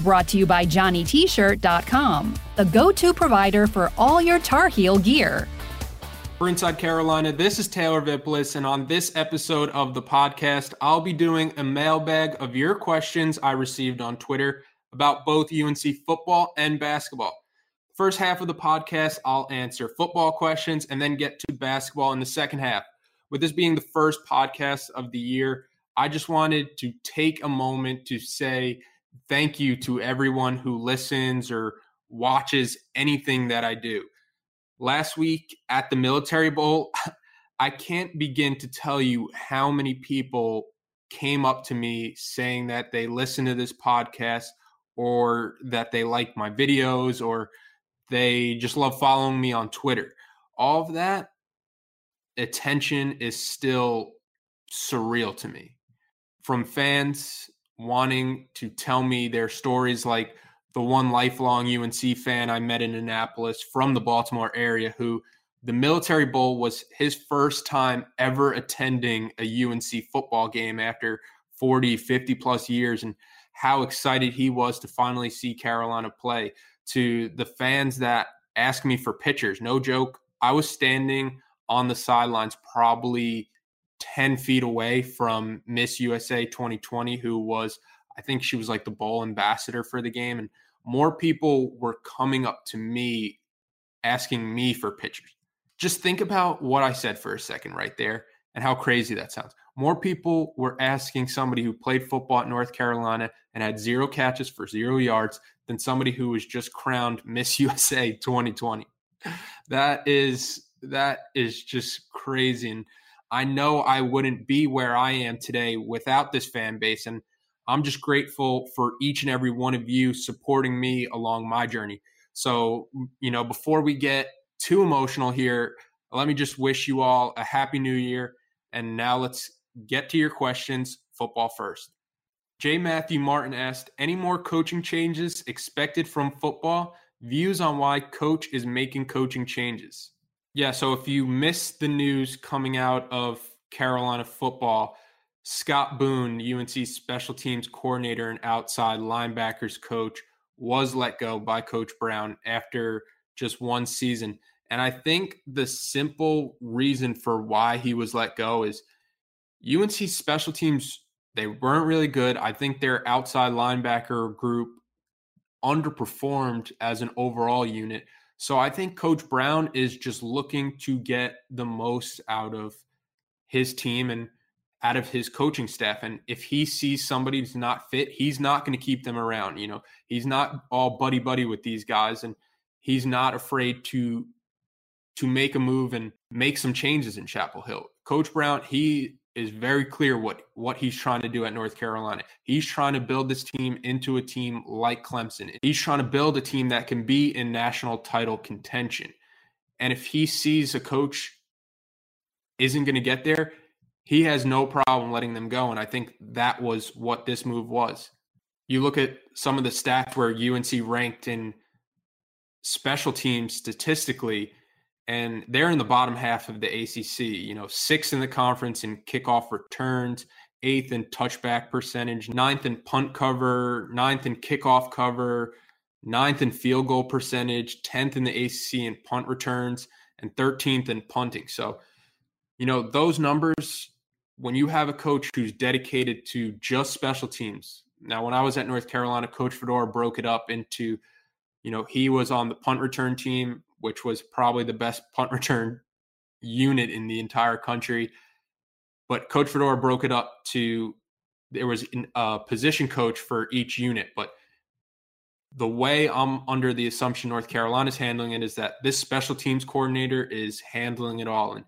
Brought to you by JohnnyT-shirt.com, the go-to provider for all your Tar Heel gear. For Inside Carolina, this is Taylor Vippolis, and on this episode of the podcast, I'll be doing a mailbag of your questions I received on Twitter about both UNC football and basketball. First half of the podcast, I'll answer football questions and then get to basketball in the second half. With this being the first podcast of the year, I just wanted to take a moment to say thank you to everyone who listens or watches anything that I do. Last week at the Military Bowl, I can't begin to tell you how many people came up to me saying that they listen to this podcast or that they like my videos or they just love following me on Twitter. All of that attention is still surreal to me. From fans wanting to tell me their stories like the one lifelong UNC fan I met in Annapolis from the Baltimore area who the Military Bowl was his first time ever attending a UNC football game after 40, 50 plus years and how excited he was to finally see Carolina play to the fans that ask me for pictures. No joke. I was standing on the sidelines probably 10 feet away from Miss USA 2020, who was, I think she was like the bowl ambassador for the game. And more people were coming up to me asking me for pictures. Just think about what I said for a second right there and how crazy that sounds. More people were asking somebody who played football at North Carolina and had zero catches for zero yards than somebody who was just crowned Miss USA 2020. That is that is just crazy. And I know I wouldn't be where I am today without this fan base. And I'm just grateful for each and every one of you supporting me along my journey. So, you know, before we get too emotional here, let me just wish you all a happy new year. And now let's get to your questions. Football first. J. Matthew Martin asked, any more coaching changes expected from football? Views on why coach is making coaching changes. Yeah, so if you missed the news coming out of Carolina football, Scott Boone, UNC special teams coordinator and outside linebackers coach, was let go by Coach Brown after just one season. And I think the simple reason for why he was let go is UNC special teams, they weren't really good. I think their outside linebacker group underperformed as an overall unit. So I think Coach Brown is just looking to get the most out of his team and out of his coaching staff. And if he sees somebody who's not fit, he's not going to keep them around. You know, he's not all buddy buddy with these guys, and he's not afraid to to make a move and make some changes in Chapel Hill. Coach Brown, he is very clear what what he's trying to do at North Carolina. He's trying to build this team into a team like Clemson. He's trying to build a team that can be in national title contention. And if he sees a coach isn't going to get there, he has no problem letting them go. And I think that was what this move was. You look at some of the stats where UNC ranked in special teams statistically, and they're in the bottom half of the ACC. You know, sixth in the conference in kickoff returns, eighth in touchback percentage, ninth in punt cover, ninth in kickoff cover, ninth in field goal percentage, tenth in the ACC in punt returns, and thirteenth in punting. So, you know, those numbers. When you have a coach who's dedicated to just special teams. Now, when I was at North Carolina, Coach Fedora broke it up into, you know, he was on the punt return team which was probably the best punt return unit in the entire country. But Coach Fedora broke it up to there was a position coach for each unit. But the way I'm under the assumption North Carolina's handling it is that this special teams coordinator is handling it all. And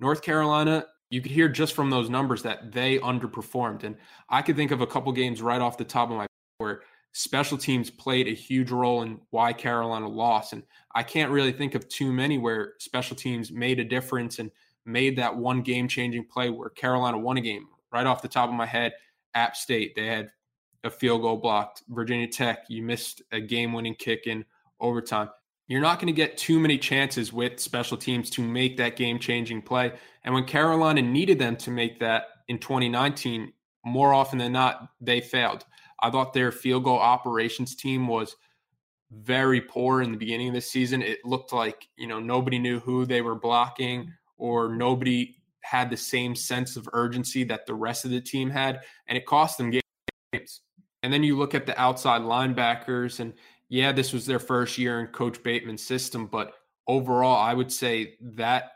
North Carolina, you could hear just from those numbers that they underperformed. And I could think of a couple games right off the top of my where special teams played a huge role in why Carolina lost. And I can't really think of too many where special teams made a difference and made that one game changing play where Carolina won a game. Right off the top of my head, App State, they had a field goal blocked. Virginia Tech, you missed a game winning kick in overtime. You're not going to get too many chances with special teams to make that game changing play. And when Carolina needed them to make that in 2019, more often than not, they failed. I thought their field goal operations team was very poor in the beginning of the season. It looked like, you know, nobody knew who they were blocking or nobody had the same sense of urgency that the rest of the team had. And it cost them games. And then you look at the outside linebackers, and yeah, this was their first year in Coach Bateman's system, but overall, I would say that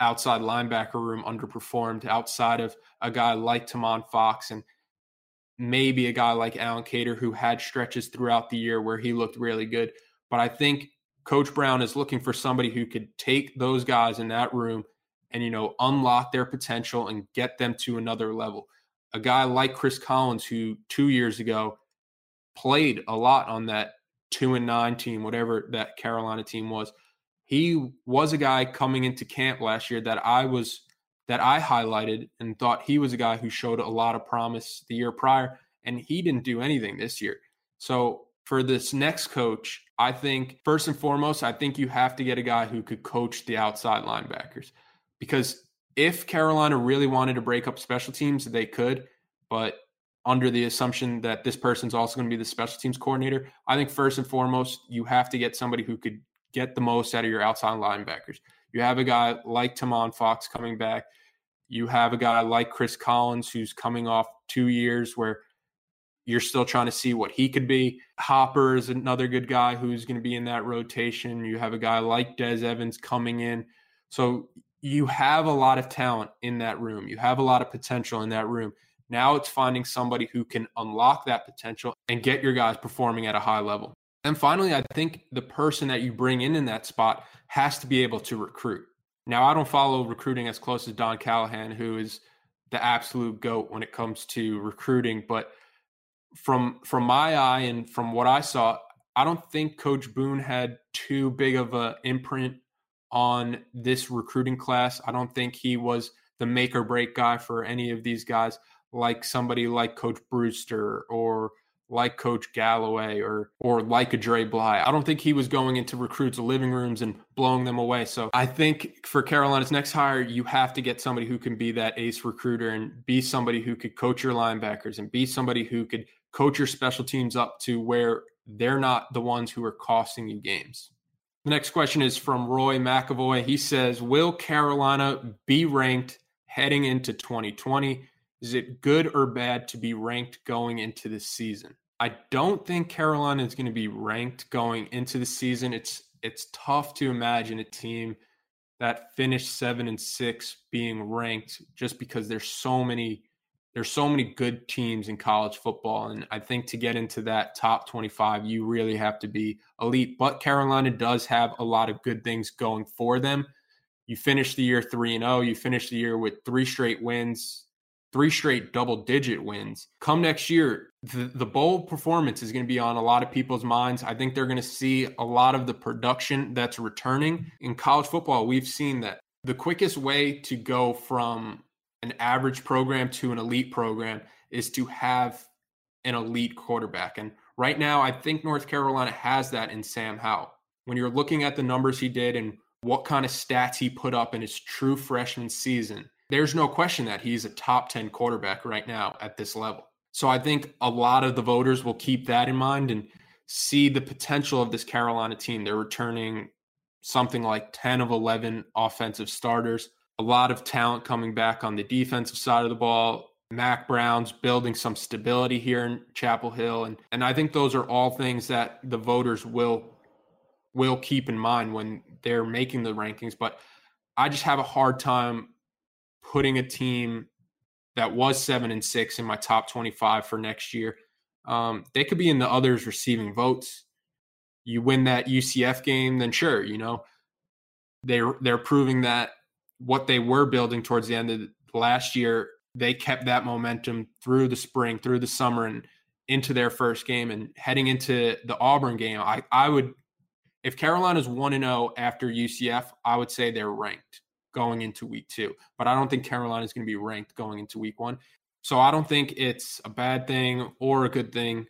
outside linebacker room underperformed outside of a guy like Tomon Fox and maybe a guy like Allen Cater who had stretches throughout the year where he looked really good. But I think Coach Brown is looking for somebody who could take those guys in that room and, you know, unlock their potential and get them to another level. A guy like Chris Collins, who two years ago played a lot on that two and nine team, whatever that Carolina team was. He was a guy coming into camp last year that I was that I highlighted and thought he was a guy who showed a lot of promise the year prior, and he didn't do anything this year. So for this next coach, I think first and foremost, I think you have to get a guy who could coach the outside linebackers because if Carolina really wanted to break up special teams, they could, but under the assumption that this person's also going to be the special teams coordinator, I think first and foremost, you have to get somebody who could get the most out of your outside linebackers. You have a guy like Tomon Fox coming back. You have a guy like Chris Collins who's coming off two years where you're still trying to see what he could be. Hopper is another good guy who's going to be in that rotation. You have a guy like Des Evans coming in. So you have a lot of talent in that room. You have a lot of potential in that room. Now it's finding somebody who can unlock that potential and get your guys performing at a high level. And finally, I think the person that you bring in in that spot has to be able to recruit. Now, I don't follow recruiting as close as Don Callahan, who is the absolute goat when it comes to recruiting. But from from my eye and from what I saw, I don't think Coach Boone had too big of an imprint on this recruiting class. I don't think he was the make or break guy for any of these guys, like somebody like Coach Brewster or like Coach Galloway or or like a Dre Bly. I don't think he was going into recruits' living rooms and blowing them away. So I think for Carolina's next hire, you have to get somebody who can be that ace recruiter and be somebody who could coach your linebackers and be somebody who could coach your special teams up to where they're not the ones who are costing you games. The next question is from Roy McAvoy. He says, Will Carolina be ranked heading into 2020? Is it good or bad to be ranked going into the season? I don't think Carolina is going to be ranked going into the season. It's it's tough to imagine a team that finished 7 and 6 being ranked just because there's so many there's so many good teams in college football and I think to get into that top 25 you really have to be elite. But Carolina does have a lot of good things going for them. You finish the year 3 and 0, you finish the year with three straight wins three straight double digit wins. Come next year, the, the bowl performance is going to be on a lot of people's minds. I think they're going to see a lot of the production that's returning. In college football, we've seen that the quickest way to go from an average program to an elite program is to have an elite quarterback. And right now, I think North Carolina has that in Sam Howell. When you're looking at the numbers he did and what kind of stats he put up in his true freshman season, there's no question that he's a top 10 quarterback right now at this level. So I think a lot of the voters will keep that in mind and see the potential of this Carolina team. They're returning something like 10 of 11 offensive starters, a lot of talent coming back on the defensive side of the ball. Mack Brown's building some stability here in Chapel Hill and and I think those are all things that the voters will will keep in mind when they're making the rankings but I just have a hard time putting a team that was seven and six in my top 25 for next year. Um, they could be in the others receiving votes. You win that UCF game, then sure, you know, they're they're proving that what they were building towards the end of last year, they kept that momentum through the spring, through the summer, and into their first game and heading into the Auburn game, I, I would, if Carolina's 1 and 0 after UCF, I would say they're ranked going into week two. But I don't think Carolina is going to be ranked going into week one. So I don't think it's a bad thing or a good thing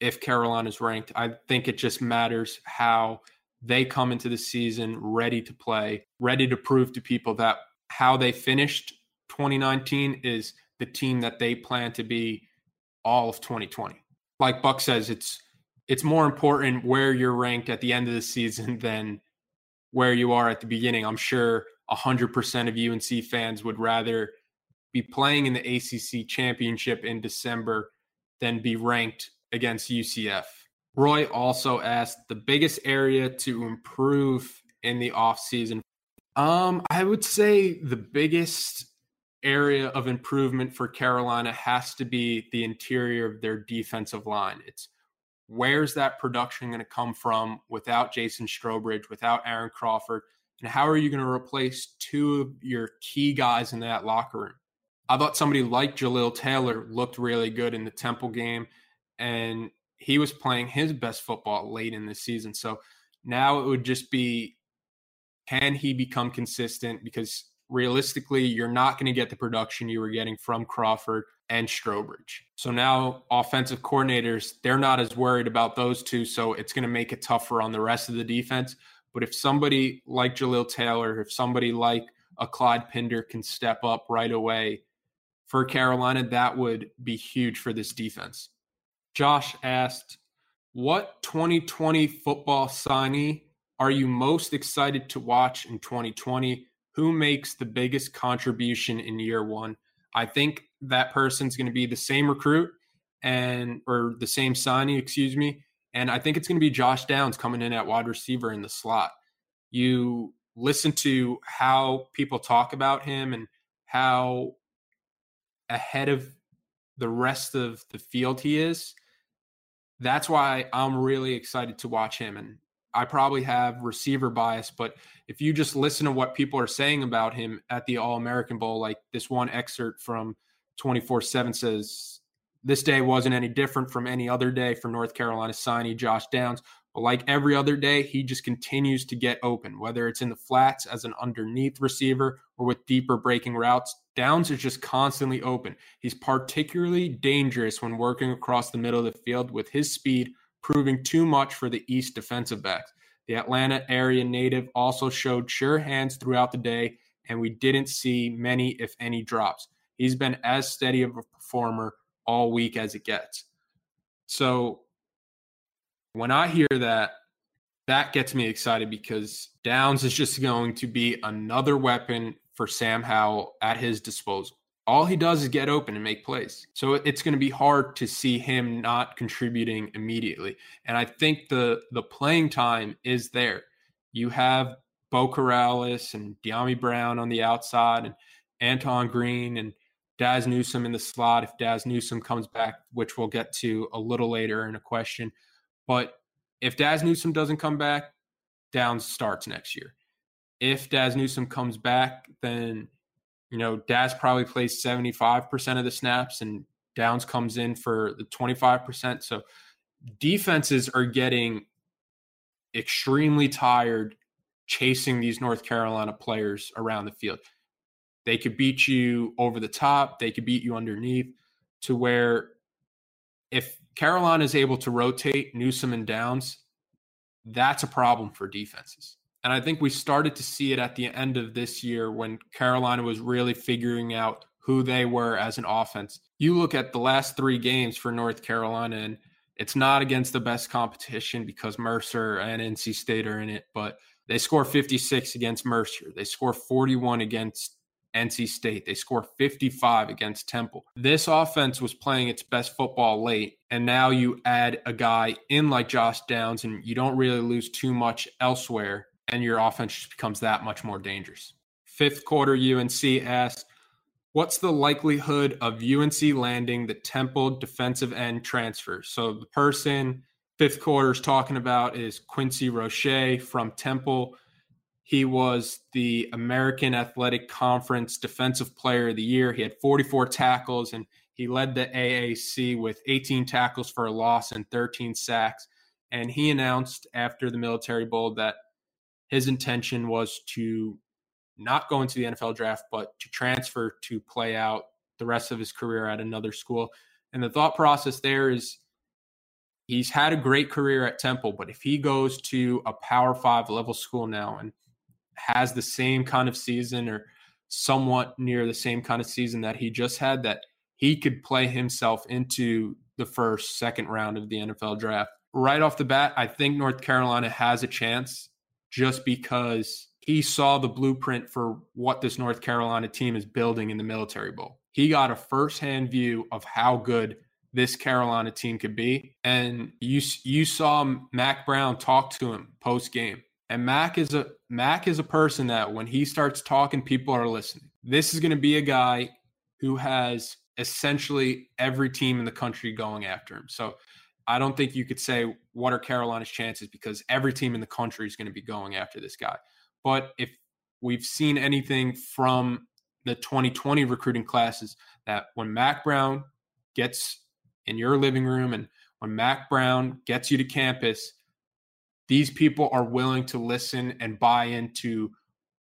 if Carolina is ranked. I think it just matters how they come into the season ready to play, ready to prove to people that how they finished 2019 is the team that they plan to be all of 2020. Like Buck says, it's it's more important where you're ranked at the end of the season than where you are at the beginning. I'm sure 100% of UNC fans would rather be playing in the ACC championship in December than be ranked against UCF. Roy also asked the biggest area to improve in the offseason. Um, I would say the biggest area of improvement for Carolina has to be the interior of their defensive line. It's where's that production going to come from without Jason Strowbridge, without Aaron Crawford? And how are you going to replace two of your key guys in that locker room? I thought somebody like Jalil Taylor looked really good in the Temple game, and he was playing his best football late in the season. So now it would just be can he become consistent? Because realistically, you're not going to get the production you were getting from Crawford and Strowbridge. So now offensive coordinators, they're not as worried about those two. So it's going to make it tougher on the rest of the defense. But if somebody like Jalil Taylor, if somebody like a Clyde Pinder can step up right away for Carolina, that would be huge for this defense. Josh asked, What 2020 football signee are you most excited to watch in 2020? Who makes the biggest contribution in year one? I think that person's going to be the same recruit and or the same signing, excuse me. And I think it's going to be Josh Downs coming in at wide receiver in the slot. You listen to how people talk about him and how ahead of the rest of the field he is. That's why I'm really excited to watch him. And I probably have receiver bias, but if you just listen to what people are saying about him at the All American Bowl, like this one excerpt from 24 7 says, This day wasn't any different from any other day for North Carolina signee Josh Downs. But like every other day, he just continues to get open, whether it's in the flats as an underneath receiver or with deeper breaking routes. Downs is just constantly open. He's particularly dangerous when working across the middle of the field with his speed proving too much for the East defensive backs. The Atlanta area native also showed sure hands throughout the day, and we didn't see many, if any, drops. He's been as steady of a performer all week as it gets. So when I hear that, that gets me excited because Downs is just going to be another weapon for Sam Howell at his disposal all he does is get open and make plays. So it's going to be hard to see him not contributing immediately. And I think the the playing time is there. You have Beau Corrales and Dyami Brown on the outside and Antoine Green and Dazz Newsome in the slot if Dazz Newsome comes back, which we'll get to a little later in a question. But if Dazz Newsome doesn't come back, Downs starts next year. If Dazz Newsome comes back, then you know, Dazz probably plays 75% of the snaps and Downs comes in for the 25%. So defenses are getting extremely tired chasing these North Carolina players around the field. They could beat you over the top, they could beat you underneath to where if Carolina is able to rotate Newsome and Downs, that's a problem for defenses. And I think we started to see it at the end of this year when Carolina was really figuring out who they were as an offense. You look at the last three games for North Carolina, and it's not against the best competition because Mercer and NC State are in it, but they score 56 against Mercer. They score 41 against NC State. They score 55 against Temple. This offense was playing its best football late, and now you add a guy in like Josh Downs, and you don't really lose too much elsewhere and your offense just becomes that much more dangerous. Fifth quarter, UNC asked, What's the likelihood of UNC landing the Temple defensive end transfer? So the person fifth quarter is talking about is Quincy Roche from Temple. He was the American Athletic Conference Defensive Player of the Year. He had 44 tackles and He led the AAC with 18 tackles for a loss and 13 sacks. And he announced after the Military Bowl that his intention was to not go into the NFL draft, but to transfer to play out the rest of his career at another school. And the thought process there is he's had a great career at Temple, but if he goes to a Power Five level school now and has the same kind of season or somewhat near the same kind of season that he just had, that he could play himself into the first, second round of the NFL draft. Right off the bat, I think North Carolina has a chance just because he saw the blueprint for what this North Carolina team is building in the Military Bowl. He got a firsthand view of how good this Carolina team could be, and you you saw Mack Brown talk to him post game. And Mack is a Mack is a person that when he starts talking, people are listening. This is going to be a guy who has essentially every team in the country going after him. So I don't think you could say what are Carolina's chances because every team in the country is going to be going after this guy. But if we've seen anything from the 2020 recruiting classes, that when Mack Brown gets in your living room and when Mack Brown gets you to campus, these people are willing to listen and buy into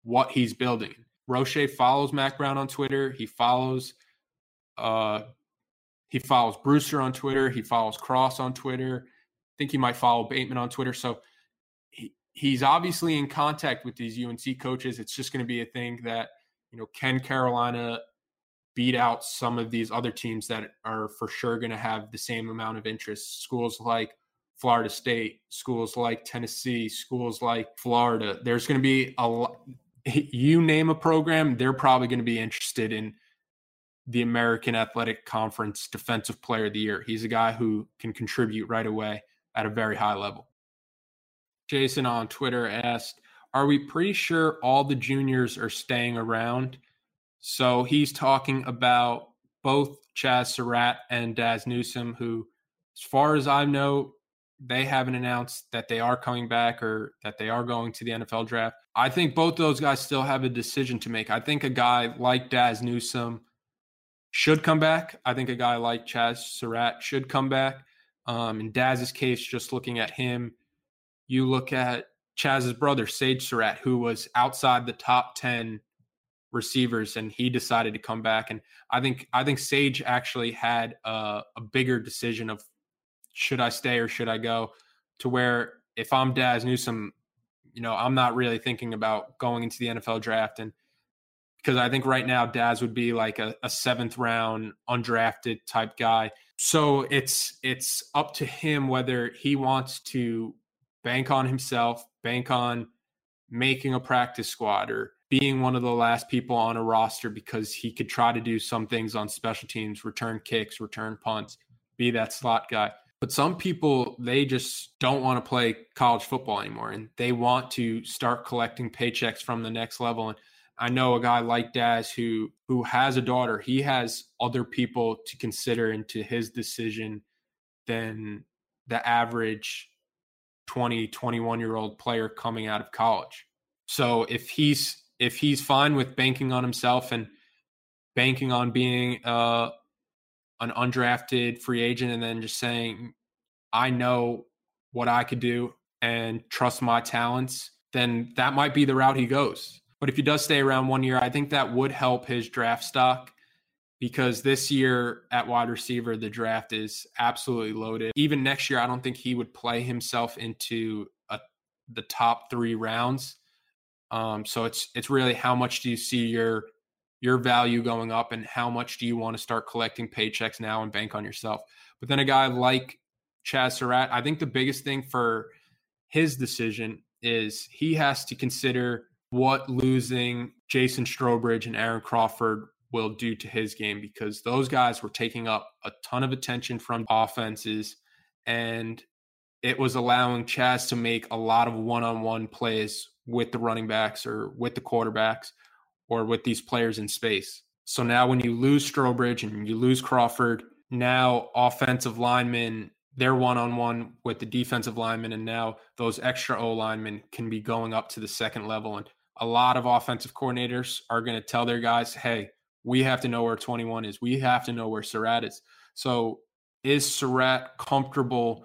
what he's building. Roche follows Mack Brown on Twitter. He follows uh, he follows Brewster on Twitter. He follows Cross on Twitter. I think he might follow Bateman on Twitter. So he, he's obviously in contact with these UNC coaches. It's just going to be a thing that, you know, can Carolina beat out some of these other teams that are for sure going to have the same amount of interest? Schools like Florida State, schools like Tennessee, schools like Florida. There's going to be a lot. You name a program, they're probably going to be interested in the American Athletic Conference Defensive Player of the Year. He's a guy who can contribute right away at a very high level. Jason on Twitter asked, Are we pretty sure all the juniors are staying around? So he's talking about both Chazz Surratt and Dazz Newsome, who, as far as I know, they haven't announced that they are coming back or that they are going to the NFL draft. I think both those guys still have a decision to make. I think a guy like Dazz Newsome should come back. I think a guy like Chazz Surratt should come back. Um, in Dazz's case, just looking at him, you look at Chazz's brother, Sage Surratt, who was outside the top 10 receivers and he decided to come back. And I think, I think Sage actually had a, a bigger decision of should I stay or should I go to where if I'm Dazz Newsome, you know, I'm not really thinking about going into the NFL draft and because I think right now Dazz would be like a, a, seventh round undrafted type guy. So it's it's up to him whether he wants to bank on himself, bank on making a practice squad or being one of the last people on a roster because he could try to do some things on special teams, return kicks, return punts, be that slot guy. But some people, they just don't want to play college football anymore and they want to start collecting paychecks from the next level. And I know a guy like Dazz who who has a daughter. He has other people to consider into his decision than the average 20, 21 year old player coming out of college. So if he's if he's fine with banking on himself and banking on being uh, an undrafted free agent and then just saying, I know what I could do and trust my talents, then that might be the route he goes. But if he does stay around one year, I think that would help his draft stock because this year at wide receiver, the draft is absolutely loaded. Even next year, I don't think he would play himself into a, the top three rounds. Um, so it's it's really how much do you see your your value going up and how much do you want to start collecting paychecks now and bank on yourself. But then a guy like Chazz Surratt, I think the biggest thing for his decision is he has to consider what losing Jason Strowbridge and Aaron Crawford will do to his game because those guys were taking up a ton of attention from offenses and it was allowing Chazz to make a lot of one-on-one plays with the running backs or with the quarterbacks or with these players in space. So now when you lose Strowbridge and you lose Crawford, now offensive linemen they're one on one with the defensive linemen, and now those extra O linemen can be going up to the second level. And a lot of offensive coordinators are going to tell their guys, hey, we have to know where 21 is. We have to know where Surratt is. So is Surratt comfortable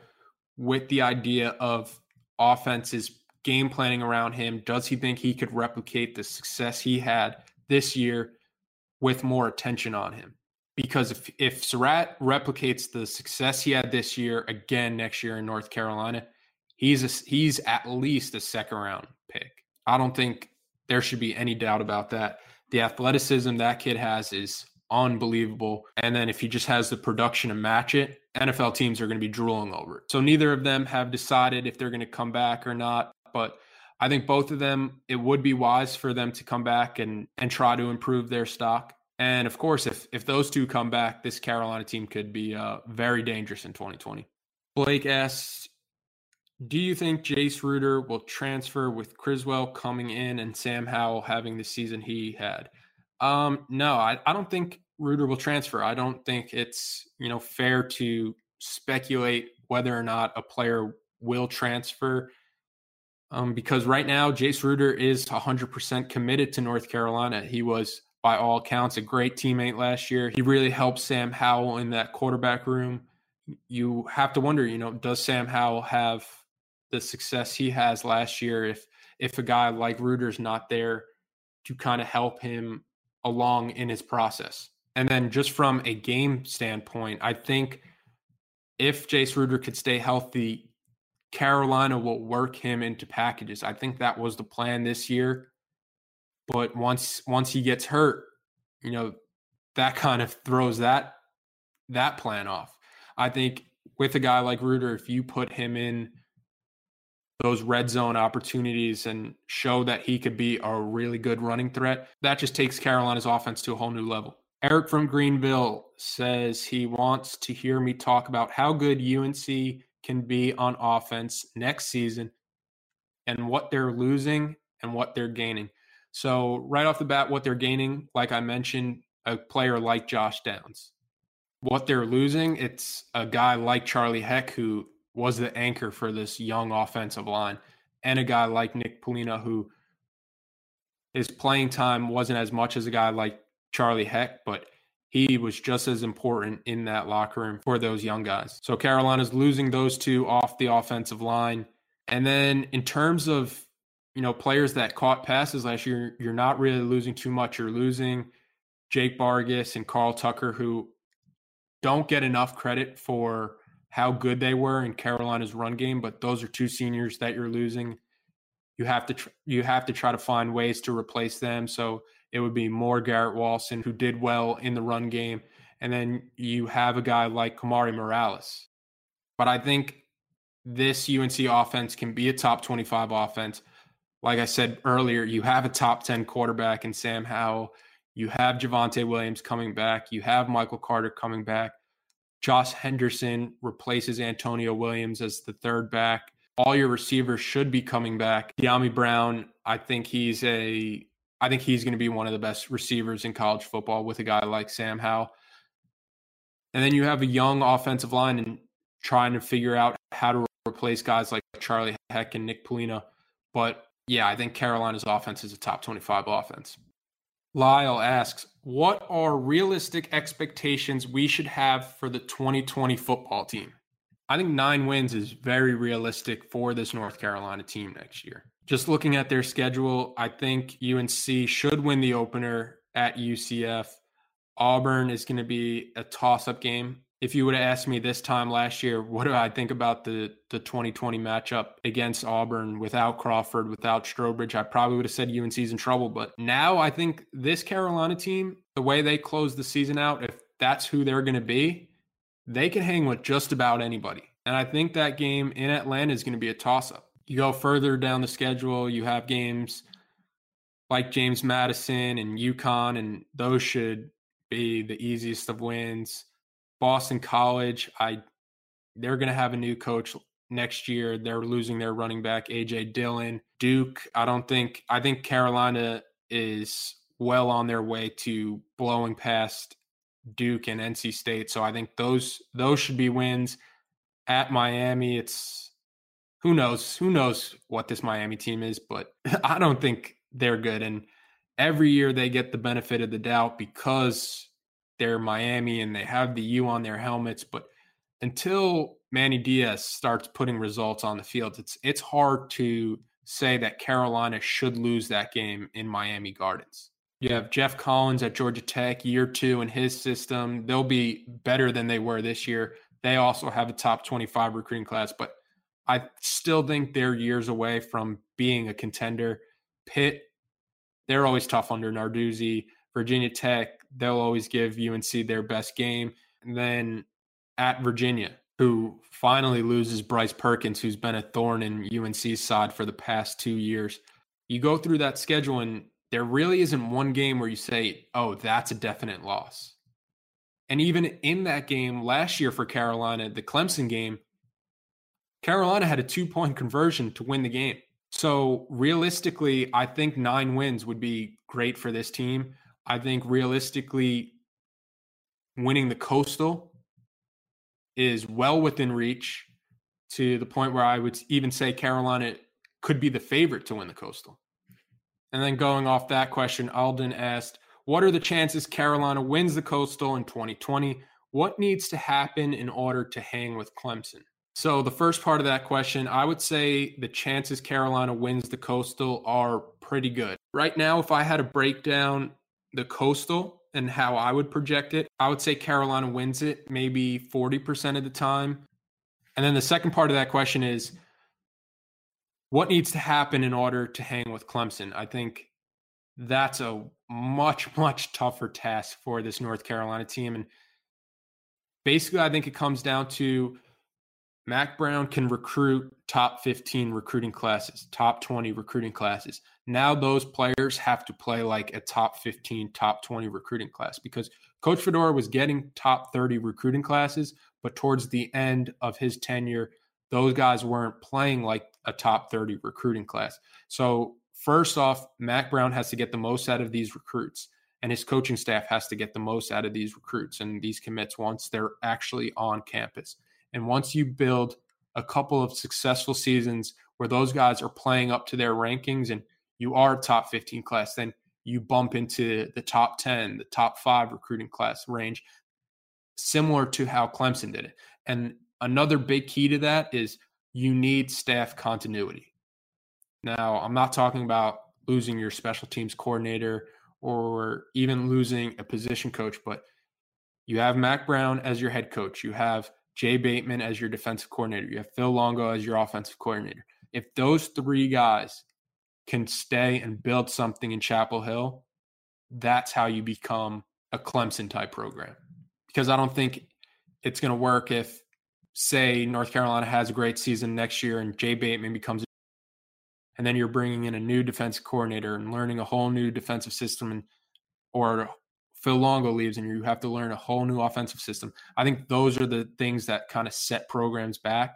with the idea of offenses game planning around him? Does he think he could replicate the success he had this year with more attention on him? Because if, if Surratt replicates the success he had this year again next year in North Carolina, he's a, he's at least a second round pick. I don't think there should be any doubt about that. The athleticism that kid has is unbelievable. And then if he just has the production to match it, NFL teams are going to be drooling over it. So neither of them have decided if they're going to come back or not. But I think both of them, it would be wise for them to come back and and try to improve their stock. And of course, if if those two come back, this Carolina team could be uh, very dangerous in 2020. Blake asks, do you think Jace Ruder will transfer with Criswell coming in and Sam Howell having the season he had? Um, no, I, I don't think Ruder will transfer. I don't think it's you know fair to speculate whether or not a player will transfer. Um, because right now, Jace Ruder is 100% committed to North Carolina. He was, by all accounts, a great teammate last year. He really helped Sam Howell in that quarterback room. You have to wonder, you know, does Sam Howell have the success he has last year if if a guy like Ruder's not there to kind of help him along in his process. And then just from a game standpoint, I think if Jace Ruder could stay healthy, Carolina will work him into packages. I think that was the plan this year. But once once he gets hurt, you know, that kind of throws that that plan off. I think with a guy like Ruder, if you put him in those red zone opportunities and show that he could be a really good running threat, that just takes Carolina's offense to a whole new level. Eric from Greenville says he wants to hear me talk about how good UNC can be on offense next season and what they're losing and what they're gaining. So, right off the bat, what they're gaining, like I mentioned, a player like Josh Downs. What they're losing, it's a guy like Charlie Heck who was the anchor for this young offensive line, and a guy like Nick Polino who his playing time wasn't as much as a guy like Charlie Heck, but he was just as important in that locker room for those young guys. So Carolina's losing those two off the offensive line. And then in terms of, you know, players that caught passes last year, you're not really losing too much. You're losing Jake Bargas and Carl Tucker, who don't get enough credit for how good they were in Carolina's run game, but those are two seniors that you're losing. You have to tr- you have to try to find ways to replace them. So it would be more Garrett Walston who did well in the run game, and then you have a guy like Kamari Morales. But I think this UNC offense can be a top 25 offense. Like I said earlier, you have a top 10 quarterback in Sam Howell. You have Javonte Williams coming back. You have Michael Carter coming back. Josh Henderson replaces Antonio Williams as the third back. All your receivers should be coming back. Dyami Brown, I think he's a I think he's going to be one of the best receivers in college football with a guy like Sam Howell. And then you have a young offensive line and trying to figure out how to replace guys like Charlie Heck and Nick Polino. But yeah, I think Carolina's offense is a top 25 offense. Lyle asks, what are realistic expectations we should have for the 2020 football team? I think nine wins is very realistic for this North Carolina team next year. Just looking at their schedule, I think UNC should win the opener at UCF. Auburn is going to be a toss up game if you would have asked me this time last year, what do I think about the the 2020 matchup against Auburn without Crawford, without Strowbridge, I probably would have said UNC's in trouble. But now I think this Carolina team, the way they close the season out, if that's who they're going to be, they can hang with just about anybody. And I think that game in Atlanta is going to be a toss up. You go further down the schedule, you have games like James Madison and UConn, and those should be the easiest of wins. Boston College, I they're going to have a new coach next year. They're losing their running back AJ Dillon. Duke, I don't think I think Carolina is well on their way to blowing past Duke and NC State. So I think those those should be wins. At Miami, it's who knows who knows what this Miami team is, but I don't think they're good. And every year they get the benefit of the doubt because they're Miami and they have the U on their helmets. But until Manny Diaz starts putting results on the field, it's it's hard to say that Carolina should lose that game in Miami Gardens. You have Geoff Collins at Georgia Tech, year two in his system. They'll be better than they were this year. They also have a top 25 recruiting class, but I still think they're years away from being a contender. Pitt, they're always tough under Narduzzi. Virginia Tech, they'll always give UNC their best game. And then at Virginia, who finally loses Bryce Perkins, who's been a thorn in UNC's side for the past two years. You go through that schedule, and there really isn't one game where you say, oh, that's a definite loss. And even in that game last year for Carolina, the Clemson game, Carolina had a two point conversion to win the game. So realistically, I think nine wins would be great for this team. I think realistically, winning the Coastal is well within reach to the point where I would even say Carolina could be the favorite to win the Coastal. And then going off that question, Alden asked, What are the chances Carolina wins the Coastal in 2020? What needs to happen in order to hang with Clemson? So, the first part of that question, I would say the chances Carolina wins the Coastal are pretty good. Right now, if I had to break down the Coastal and how I would project it, I would say Carolina wins it maybe 40% of the time. And then the second part of that question is what needs to happen in order to hang with Clemson? I think that's a much, much tougher task for this North Carolina team. And basically, I think it comes down to Mack Brown can recruit top 15 recruiting classes, top 20 recruiting classes. Now those players have to play like a top 15, top 20 recruiting class because Coach Fedora was getting top 30 recruiting classes, but towards the end of his tenure, those guys weren't playing like a top 30 recruiting class. So, first off, Mack Brown has to get the most out of these recruits, and his coaching staff has to get the most out of these recruits and these commits once they're actually on campus. And once you build a couple of successful seasons where those guys are playing up to their rankings and you are top 15 class, then you bump into the top 10, the top five recruiting class range, similar to how Clemson did it. And another big key to that is you need staff continuity. Now, I'm not talking about losing your special teams coordinator or even losing a position coach, but you have Mack Brown as your head coach. You have Jay Bateman as your defensive coordinator. You have Phil Longo as your offensive coordinator. If those three guys can stay and build something in Chapel Hill, that's how you become a Clemson type program. Because I don't think it's going to work if, say, North Carolina has a great season next year and Jay Bateman becomes, and then you're bringing in a new defensive coordinator and learning a whole new defensive system and or Phil Longo leaves and you have to learn a whole new offensive system. I think those are the things that kind of set programs back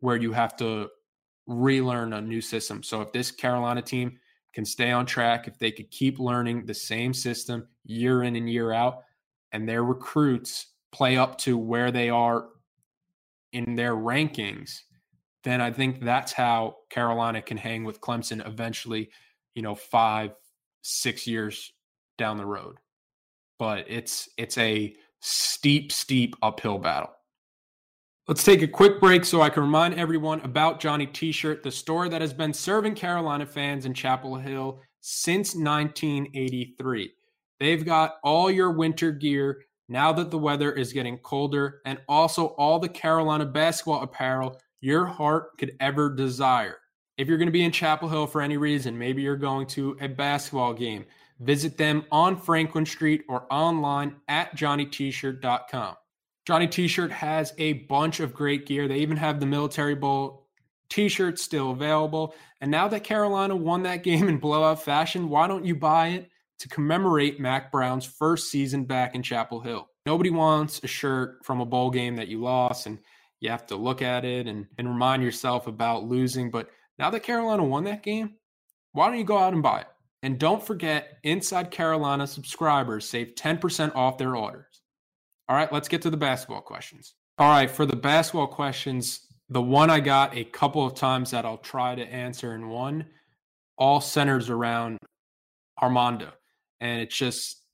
where you have to relearn a new system. So if this Carolina team can stay on track, if they could keep learning the same system year in and year out, and their recruits play up to where they are in their rankings, then I think that's how Carolina can hang with Clemson eventually, you know, five, six years down the road but it's it's a steep, steep uphill battle. Let's take a quick break so I can remind everyone about Johnny T-shirt, the store that has been serving Carolina fans in Chapel Hill since 1983. They've got all your winter gear now that the weather is getting colder, and also all the Carolina basketball apparel your heart could ever desire. If you're going to be in Chapel Hill for any reason, maybe you're going to a basketball game, Visit them on Franklin Street or online at johnnytshirt.com. Johnny T-shirt has a bunch of great gear. They even have the Military Bowl t-shirt still available. And now that Carolina won that game in blowout fashion, why don't you buy it to commemorate Mack Brown's first season back in Chapel Hill? Nobody wants a shirt from a bowl game that you lost and you have to look at it and, and remind yourself about losing. But now that Carolina won that game, why don't you go out and buy it? And don't forget, Inside Carolina subscribers save 10% off their orders. All right, let's get to the basketball questions. All right, for the basketball questions, the one I got a couple of times that I'll try to answer in one all centers around Armando. And it's just,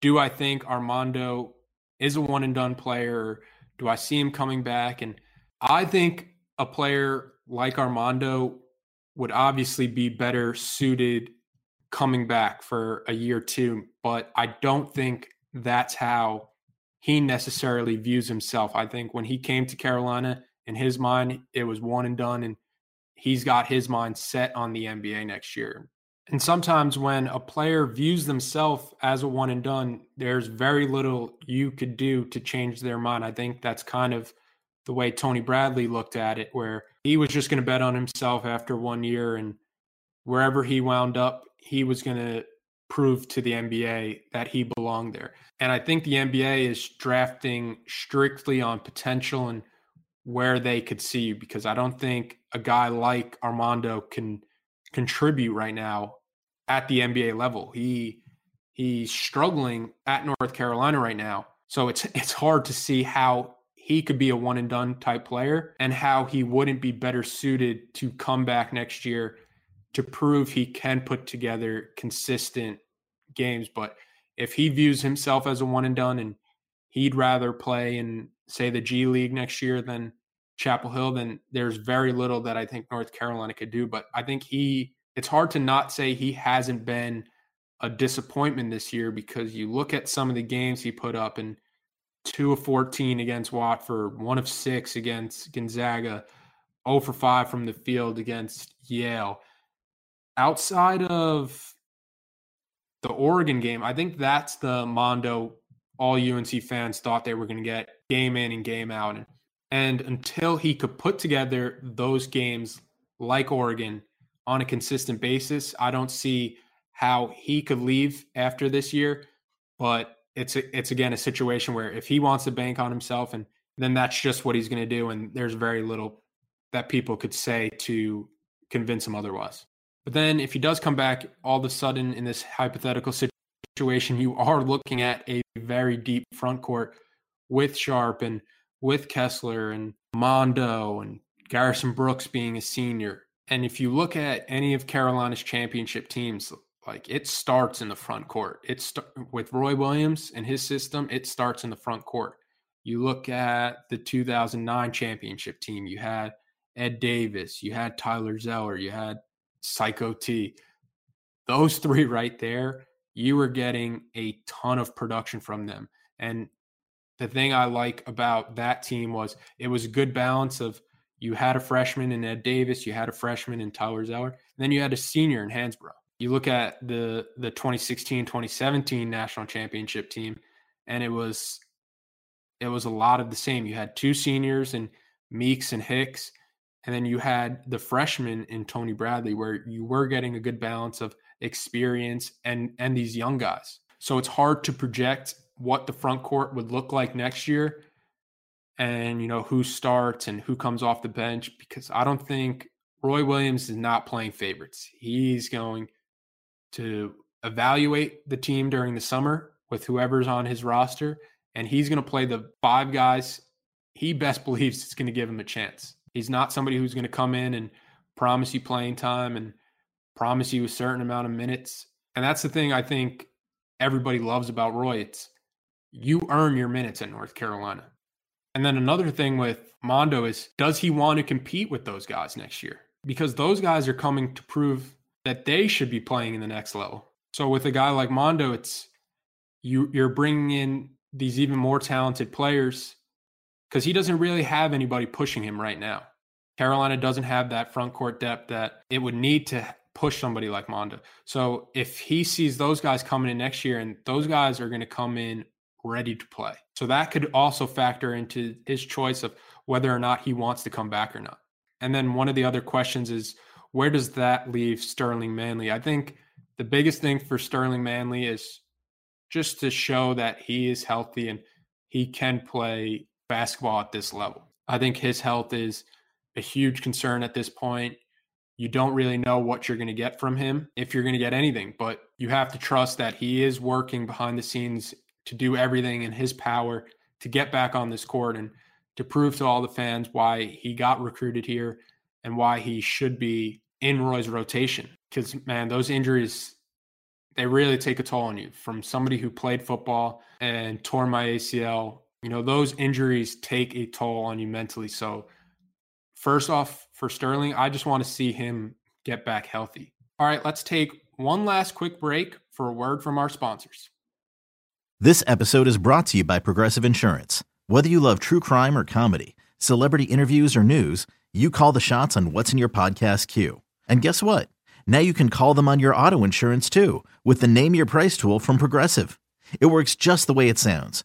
do I think Armando is a one and done player? Do I see him coming back? And I think a player like Armando would obviously be better suited coming back for a year or two, but I don't think that's how he necessarily views himself. I think when he came to Carolina, in his mind, it was one and done, and he's got his mind set on the NBA next year. And sometimes when a player views themselves as a one and done, there's very little you could do to change their mind. I think that's kind of the way Tony Bradley looked at it, where he was just going to bet on himself after one year, and wherever he wound up, he was going to prove to the NBA that he belonged there. And I think the NBA is drafting strictly on potential and where they could see you because I don't think a guy like Armando can contribute right now at the NBA level. He he's struggling at North Carolina right now. So it's it's hard to see how he could be a one and done type player and how he wouldn't be better suited to come back next year to prove he can put together consistent games. But if he views himself as a one and done and he'd rather play in say the G League next year than Chapel Hill, then there's very little that I think North Carolina could do. But I think he, it's hard to not say he hasn't been a disappointment this year because you look at some of the games he put up and two of 14 against Wofford, one of six against Gonzaga, 0 for 5 from the field against Yale. Outside of the Oregon game, I think that's the Mondo all UNC fans thought they were going to get game in and game out. And until he could put together those games like Oregon on a consistent basis, I don't see how he could leave after this year. But it's a, it's again a situation where if he wants to bank on himself, and then that's just what he's going to do. And there's very little that people could say to convince him otherwise. But then if he does come back, all of a sudden in this hypothetical situation, you are looking at a very deep front court with Sharpe and with Kessler and Mondo and Garrison Brooks being a senior. And if you look at any of Carolina's championship teams, like it starts in the front court. It's st- with Roy Williams and his system, it starts in the front court. You look at the 2009 championship team, you had Ed Davis, you had Tyler Zeller, you had Psycho T. Those three right there, you were getting a ton of production from them. And the thing I like about that team was it was a good balance of you had a freshman in Ed Davis, you had a freshman in Tyler Zeller, and then you had a senior in Hansbrough. You look at the the 2016-2017 national championship team, and it was it was a lot of the same. You had two seniors and Meeks and Hicks, and then you had the freshman in Tony Bradley, where you were getting a good balance of experience and and these young guys. So it's hard to project what the front court would look like next year and you know who starts and who comes off the bench because I don't think Roy Williams is not playing favorites. He's going to evaluate the team during the summer with whoever's on his roster and he's going to play the five guys he best believes is going to give him a chance. He's not somebody who's going to come in and promise you playing time and promise you a certain amount of minutes. And that's the thing I think everybody loves about Roy. It's you earn your minutes at North Carolina. And then another thing with Mondo is does he want to compete with those guys next year? Because those guys are coming to prove that they should be playing in the next level. So with a guy like Mondo, it's you you're bringing in these even more talented players because he doesn't really have anybody pushing him right now. Carolina doesn't have that front court depth that it would need to push somebody like Mondo. So if he sees those guys coming in next year and those guys are going to come in ready to play. So that could also factor into his choice of whether or not he wants to come back or not. And then one of the other questions is where does that leave Sterling Manley? I think the biggest thing for Sterling Manley is just to show that he is healthy and he can play basketball at this level. I think his health is a huge concern at this point. You don't really know what you're going to get from him if you're going to get anything, but you have to trust that he is working behind the scenes to do everything in his power to get back on this court and to prove to all the fans why he got recruited here and why he should be in Roy's rotation. Because, man, those injuries, they really take a toll on you. From somebody who played football and tore my ACL, you know, those injuries take a toll on you mentally. So, first off, for Sterling, I just want to see him get back healthy. All right, let's take one last quick break for a word from our sponsors. This episode is brought to you by Progressive Insurance. Whether you love true crime or comedy, celebrity interviews or news, you call the shots on what's in your podcast queue. And guess what? Now you can call them on your auto insurance too with the Name Your Price tool from Progressive. It works just the way it sounds.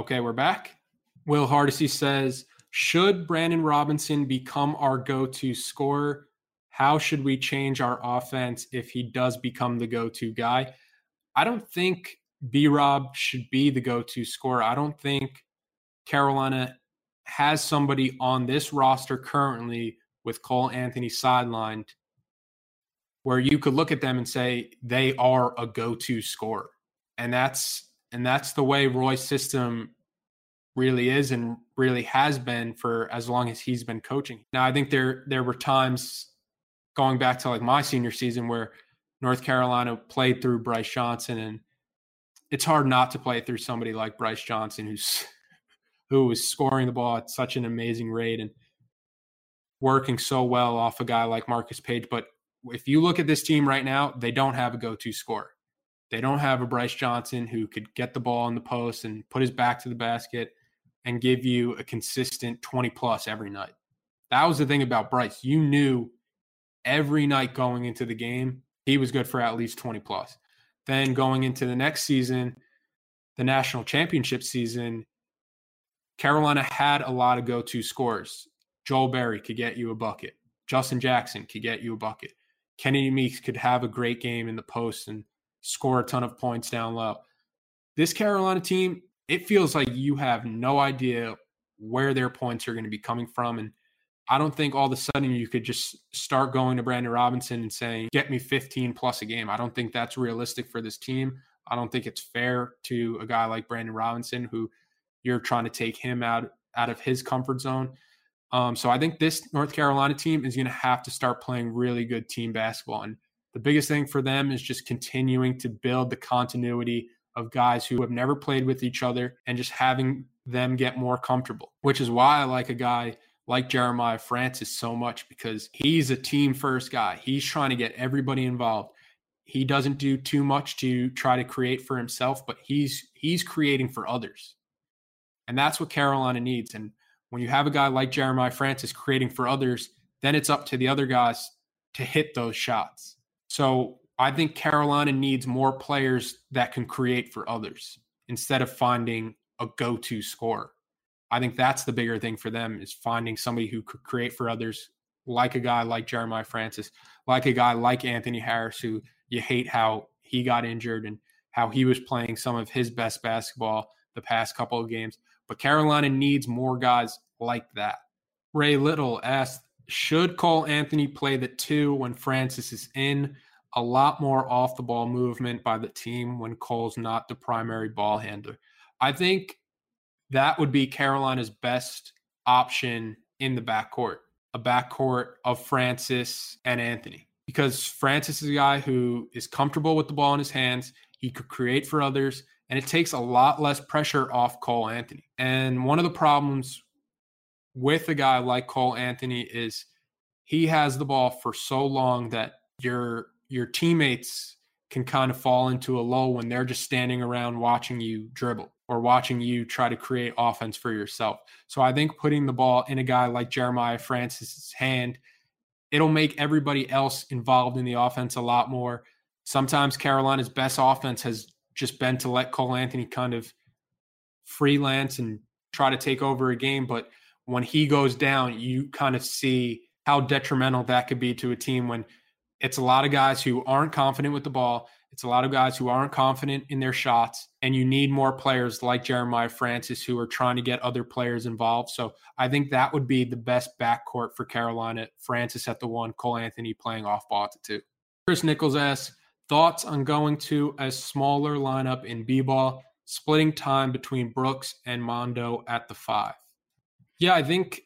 Okay, we're back. Will Hardesty says, should Brandon Robinson become our go-to scorer? How should we change our offense if he does become the go-to guy? I don't think B Rob should be the go-to scorer. I don't think Carolina has somebody on this roster currently with Cole Anthony sidelined where you could look at them and say they are a go-to scorer. And that's and that's the way Roy's system really is and really has been for as long as he's been coaching. Now, I think there there were times going back to like my senior season where North Carolina played through Brice Johnson and it's hard not to play through somebody like Brice Johnson who's who was scoring the ball at such an amazing rate and working so well off a guy like Marcus Paige. But if you look at this team right now, they don't have a go-to scorer. They don't have a Brice Johnson who could get the ball in the post and put his back to the basket and give you a consistent 20 plus every night. That was the thing about Bryce. You knew every night going into the game, he was good for at least 20 plus. Then going into the next season, the national championship season, Carolina had a lot of go to scores. Joel Berry could get you a bucket. Justin Jackson could get you a bucket. Kennedy Meeks could have a great game in the post and score a ton of points down low. This Carolina team, it feels like you have no idea where their points are going to be coming from. And I don't think all of a sudden you could just start going to Brandon Robinson and saying, get me 15 plus a game. I don't think that's realistic for this team. I don't think it's fair to a guy like Brandon Robinson who you're trying to take him out out of his comfort zone. Um, so I think this North Carolina team is going to have to start playing really good team basketball. And the biggest thing for them is just continuing to build the continuity of guys who have never played with each other and just having them get more comfortable, which is why I like a guy like Jeremiah Francis so much because he's a team first guy. He's trying to get everybody involved. He doesn't do too much to try to create for himself, but he's he's creating for others. And that's what Carolina needs. And when you have a guy like Jeremiah Francis creating for others, then it's up to the other guys to hit those shots. So I think Carolina needs more players that can create for others instead of finding a go-to scorer. I think that's the bigger thing for them is finding somebody who could create for others, like a guy like Jeremiah Francis, like a guy like Anthony Harris, who you hate how he got injured and how he was playing some of his best basketball the past couple of games. But Carolina needs more guys like that. Ray Little asked should Cole Anthony play the two when Francis is in? A lot more off the ball movement by the team when Cole's not the primary ball handler. I think that would be Carolina's best option in the backcourt, a backcourt of Francis and Anthony. Because Francis is a guy who is comfortable with the ball in his hands. He could create for others, and it takes a lot less pressure off Cole Anthony. And one of the problems with a guy like Cole Anthony is he has the ball for so long that your your teammates can kind of fall into a lull when they're just standing around watching you dribble or watching you try to create offense for yourself. So I think putting the ball in a guy like Jeremiah Francis's hand it'll make everybody else involved in the offense a lot more. Sometimes Carolina's best offense has just been to let Cole Anthony kind of freelance and try to take over a game. But when he goes down, you kind of see how detrimental that could be to a team when it's a lot of guys who aren't confident with the ball. It's a lot of guys who aren't confident in their shots, and you need more players like Jeremiah Francis who are trying to get other players involved. So I think that would be the best backcourt for Carolina. Francis at the one, Cole Anthony playing off ball at the two. Chris Nichols asks thoughts on going to a smaller lineup in B ball, splitting time between Brooks and Mondo at the five. Yeah, I think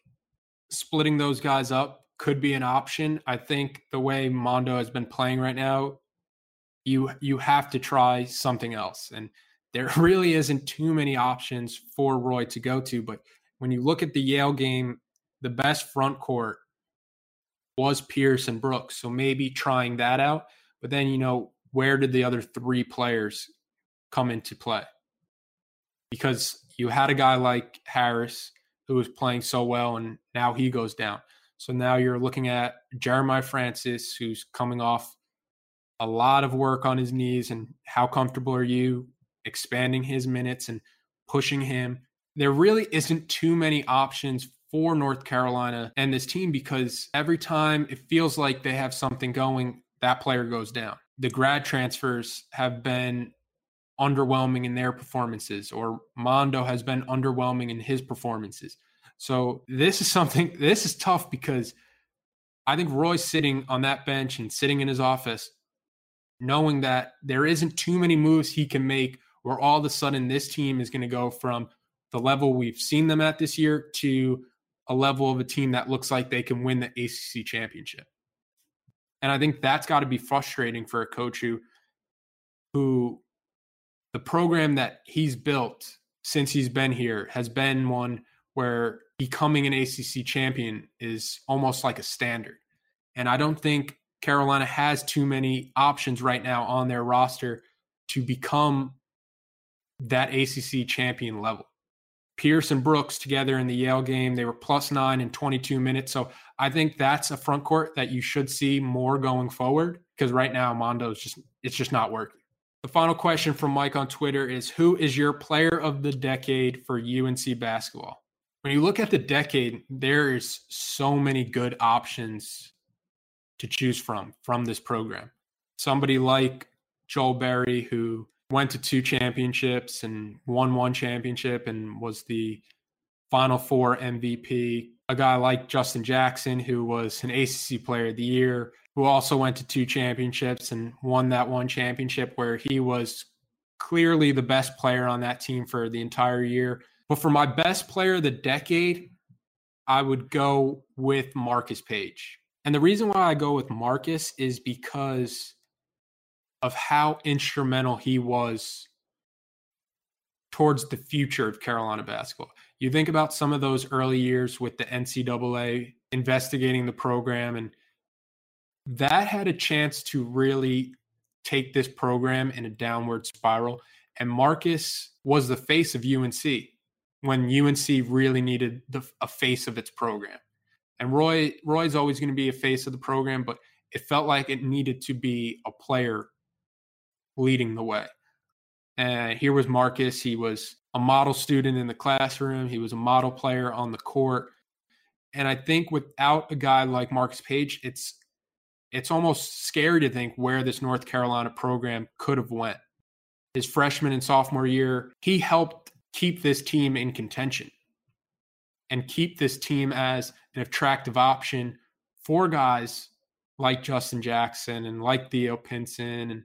splitting those guys up could be an option. I think the way Mondo has been playing right now, you you have to try something else. And there really isn't too many options for Roy to go to. But when you look at the Yale game, the best front court was Pierce and Brooks. So maybe trying that out. But then, you know, where did the other three players come into play? Because you had a guy like Harris who was playing so well, and now he goes down. So now you're looking at Jeremiah Francis, who's coming off a lot of work on his knees. And how comfortable are you expanding his minutes and pushing him? There really isn't too many options for North Carolina and this team because every time it feels like they have something going, that player goes down. The grad transfers have been underwhelming in their performances, or Mondo has been underwhelming in his performances. So this is something, this is tough because I think Roy's sitting on that bench and sitting in his office, knowing that there isn't too many moves he can make where all of a sudden this team is going to go from the level we've seen them at this year to a level of a team that looks like they can win the ACC championship. And I think that's got to be frustrating for a coach who, who the program that he's built since he's been here has been one where becoming an ACC champion is almost like a standard. And I don't think Carolina has too many options right now on their roster to become that ACC champion level. Pierce and Brooks together in the Yale game, they were plus nine in 22 minutes. So I think that's a front court that you should see more going forward because right now Mondo's just it's just not working. The final question from Mike on Twitter is Who is your player of the decade for UNC basketball? when you look at the decade, there is so many good options to choose from from this program. Somebody like Joel Berry, who went to two championships and won one championship and was the Final Four MVP. A guy like Justin Jackson, who was an ACC Player of the Year, who also went to two championships and won that one championship where he was clearly the best player on that team for the entire year but for my best player of the decade, I would go with Marcus Paige. And the reason why I go with Marcus is because of how instrumental he was towards the future of Carolina basketball. You think about some of those early years with the NCAA investigating the program, and that had a chance to really take this program in a downward spiral. And Marcus was the face of UNC when UNC really needed the, a face of its program. And Roy Roy's always going to be a face of the program, but it felt like it needed to be a player leading the way. And here was Marcus. He was a model student in the classroom. He was a model player on the court. And I think without a guy like Marcus Paige, it's it's almost scary to think where this North Carolina program could have went. His freshman and sophomore year, he helped keep this team in contention and keep this team as an attractive option for guys like Justin Jackson and like Theo Pinson and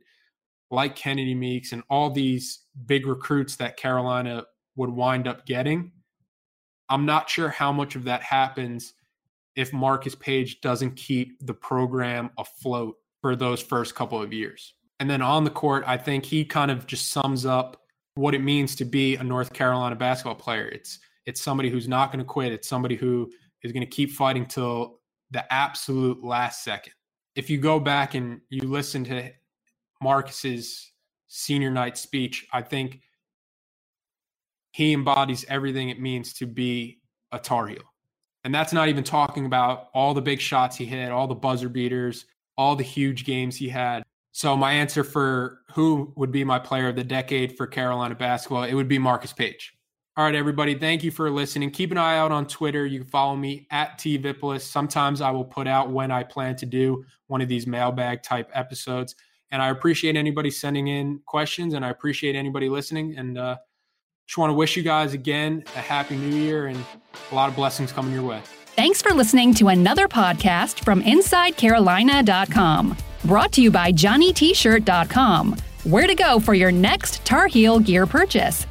like Kennedy Meeks and all these big recruits that Carolina would wind up getting. I'm not sure how much of that happens if Marcus Paige doesn't keep the program afloat for those first couple of years. And then on the court, I think he kind of just sums up what it means to be a North Carolina basketball player. It's it's somebody who's not going to quit. It's somebody who is going to keep fighting till the absolute last second. If you go back and you listen to Marcus's senior night speech, I think he embodies everything it means to be a Tar Heel. And that's not even talking about all the big shots he hit, all the buzzer beaters, all the huge games he had. So my answer for who would be my player of the decade for Carolina basketball, it would be Marcus Paige. All right, everybody, thank you for listening. Keep an eye out on Twitter. You can follow me at TVippolis. Sometimes I will put out when I plan to do one of these mailbag type episodes. And I appreciate anybody sending in questions and I appreciate anybody listening. And uh, just want to wish you guys again a happy new year and a lot of blessings coming your way. Thanks for listening to another podcast from InsideCarolina.com. Brought to you by JohnnyT-shirt.com. Where to go for your next Tar Heel gear purchase.